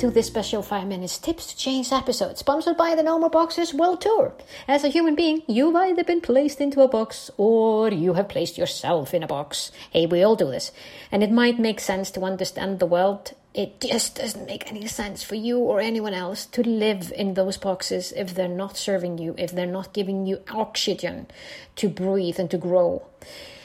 to this special 5 minutes tips to change episode sponsored by the No More Boxes World Tour. As a human being, you've either been placed into a box or you have placed yourself in a box. Hey, we all do this. And it might make sense to understand the world. It just doesn't make any sense for you or anyone else to live in those boxes if they're not serving you, if they're not giving you oxygen to breathe and to grow.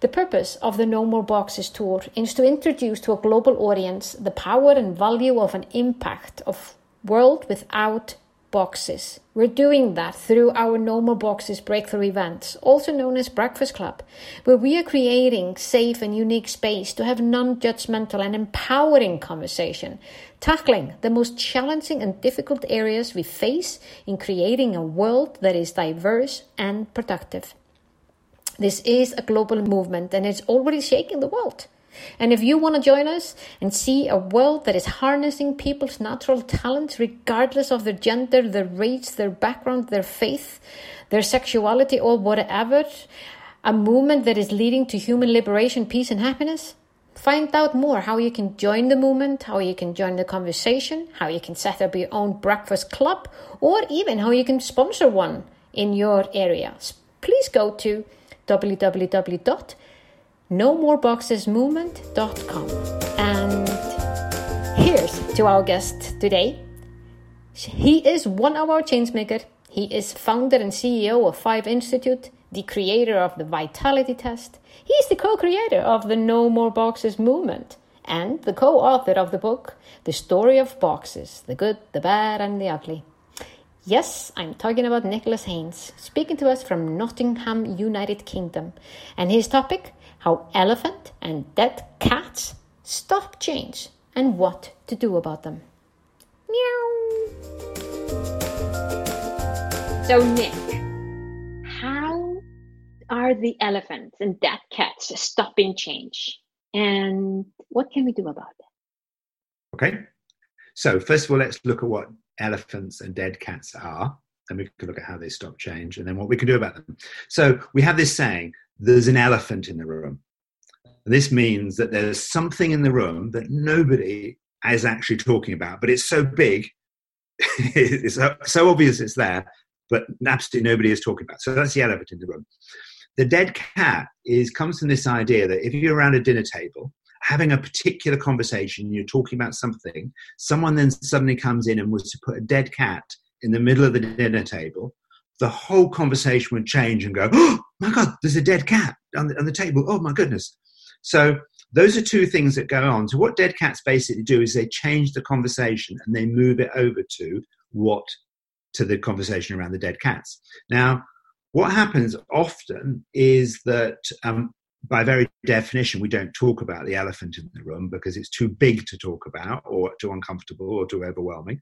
The purpose of the No More Boxes tour is to introduce to a global audience the power and value of an impact of world without boxes. We're doing that through our No More Boxes breakthrough events, also known as Breakfast Club, where we are creating safe and unique space to have non-judgmental and empowering conversation, tackling the most challenging and difficult areas we face in creating a world that is diverse and productive. This is a global movement and it's already shaking the world. And if you want to join us and see a world that is harnessing people's natural talents, regardless of their gender, their race, their background, their faith, their sexuality, or whatever, a movement that is leading to human liberation, peace, and happiness, find out more how you can join the movement, how you can join the conversation, how you can set up your own breakfast club, or even how you can sponsor one in your area. Please go to www.nomoreboxesmovement.com. And here's to our guest today. He is one of our changemaker. He is founder and CEO of Five Institute, the creator of the Vitality Test. He's the co-creator of the No More Boxes movement and the co-author of the book, The Story of Boxes, The Good, the Bad and the Ugly. Yes, I'm talking about Nicholas Haines, speaking to us from Nottingham, United Kingdom, and his topic how elephant and dead cats stop change and what to do about them. Meow. So, Nick, how are the elephants and dead cats stopping change? And what can we do about it? Okay. So, first of all, let's look at what elephants and dead cats are. And we can look at how they stop change and then what we can do about them. So we have this saying there's an elephant in the room. And this means that there's something in the room that nobody is actually talking about, but it's so big, it's so, so obvious it's there, but absolutely nobody is talking about. So that's the elephant in the room. The dead cat is comes from this idea that if you're around a dinner table having a particular conversation, you're talking about something, someone then suddenly comes in and was to put a dead cat in the middle of the dinner table, the whole conversation would change and go, oh my God, there's a dead cat on the, on the table. Oh my goodness. So those are two things that go on. So what dead cats basically do is they change the conversation and they move it over to what to the conversation around the dead cats. Now, what happens often is that um, by very definition, we don't talk about the elephant in the room because it's too big to talk about, or too uncomfortable, or too overwhelming.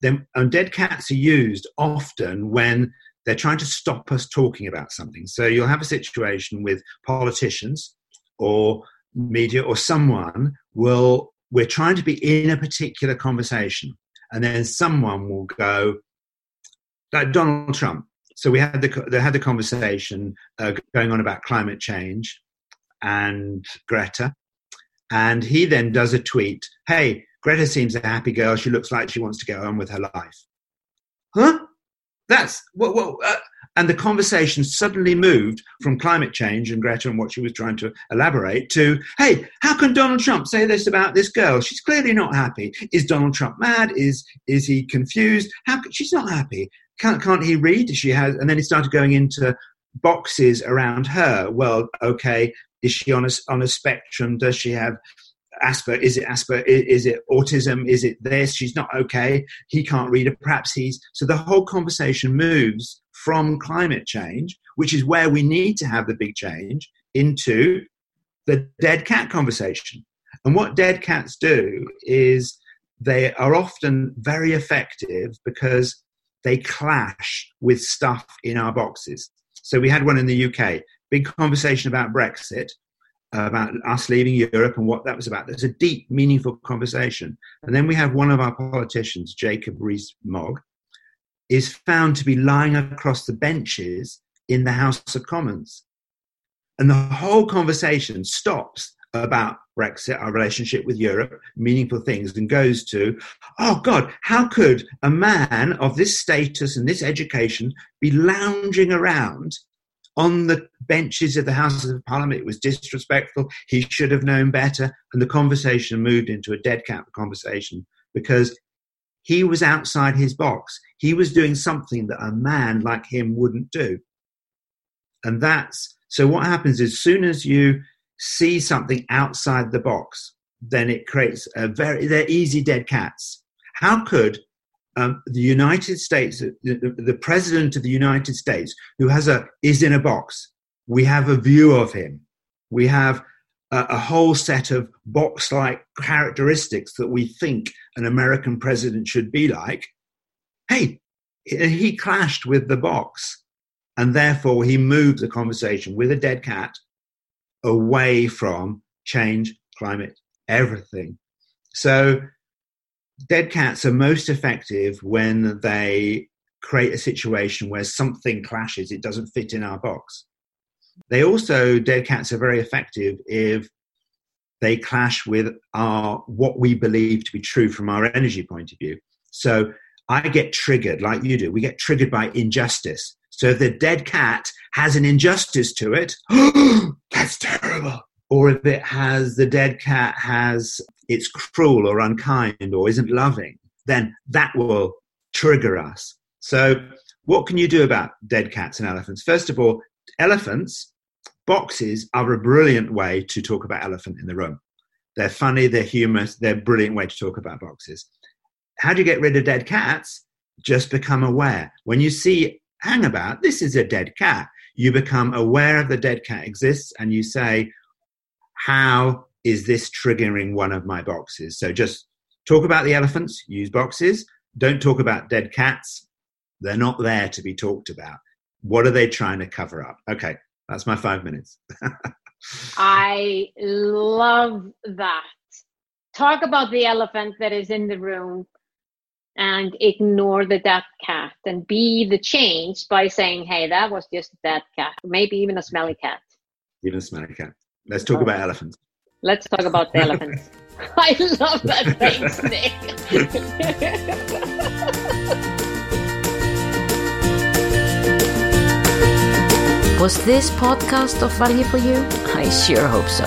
Then, and dead cats are used often when they're trying to stop us talking about something. So you'll have a situation with politicians or media or someone will we're trying to be in a particular conversation, and then someone will go like Donald Trump so we had the they had the conversation uh, going on about climate change and Greta, and he then does a tweet. Hey, Greta seems a happy girl. She looks like she wants to get on with her life. Huh? That's what. what uh, and the conversation suddenly moved from climate change and Greta and what she was trying to elaborate to, hey, how can Donald Trump say this about this girl? She's clearly not happy. Is Donald Trump mad? Is is he confused? How she's not happy can't, can't he read? She has, and then he started going into boxes around her. Well, okay, is she on a, on a spectrum? Does she have Asper? Is it Asper? Is it autism? Is it this? She's not okay. He can't read it. Perhaps he's. So the whole conversation moves from climate change, which is where we need to have the big change, into the dead cat conversation. And what dead cats do is they are often very effective because they clash with stuff in our boxes. So we had one in the UK, big conversation about Brexit, uh, about us leaving Europe and what that was about. There's a deep, meaningful conversation. And then we have one of our politicians, Jacob Rees-Mogg, is found to be lying across the benches in the House of Commons. And the whole conversation stops about Brexit, our relationship with Europe, meaningful things, and goes to, oh God, how could a man of this status and this education be lounging around on the benches of the Houses of Parliament? It was disrespectful. He should have known better. And the conversation moved into a dead cat conversation because he was outside his box. He was doing something that a man like him wouldn't do. And that's so what happens is, as soon as you see something outside the box, then it creates a very, they're easy dead cats. How could um, the United States, the, the, president of the United States, who has a, is in a box, we have a view of him. We have a, a whole set of box like characteristics that we think an American president should be like. Hey, he clashed with the box. And therefore, he moved the conversation with a dead cat away from change, climate, everything. So, dead cats are most effective when they create a situation where something clashes, it doesn't fit in our box. They also, dead cats are very effective if they clash with our what we believe to be true from our energy point of view. So I get triggered like you do. We get triggered by injustice. So the dead cat has an injustice to it, that's terrible. Or if it has the dead cat has it's cruel or unkind or isn't loving, then that will trigger us. So what can you do about dead cats and elephants? First of all, elephants, boxes are a brilliant way to talk about elephant in the room. They're funny, they're humorous, they're a brilliant way to talk about boxes. How do you get rid of dead cats? Just become aware. When you see hang about, this is a dead cat. You become aware of the dead cat exists and you say, how is this triggering one of my boxes? So just talk about the elephants, use boxes. Don't talk about dead cats. They're not there to be talked about. What are they trying to cover up? Okay, that's my five minutes. I love that. Talk about the elephant that is in the room and ignore the dead cat and be the change by saying, hey, that was just a dead cat, maybe even a smelly cat. Even a smelly cat. Let's talk oh. about elephants. Let's talk about the elephants. I love that. Thanks, Nick. Was this podcast of value for you? I sure hope so.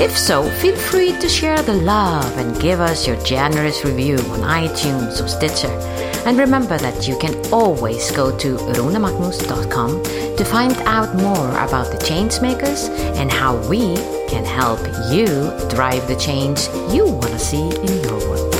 If so, feel free to share the love and give us your generous review on iTunes or Stitcher. And remember that you can always go to runamagnus.com to find out more about the Changemakers and how we can help you drive the change you want to see in your world.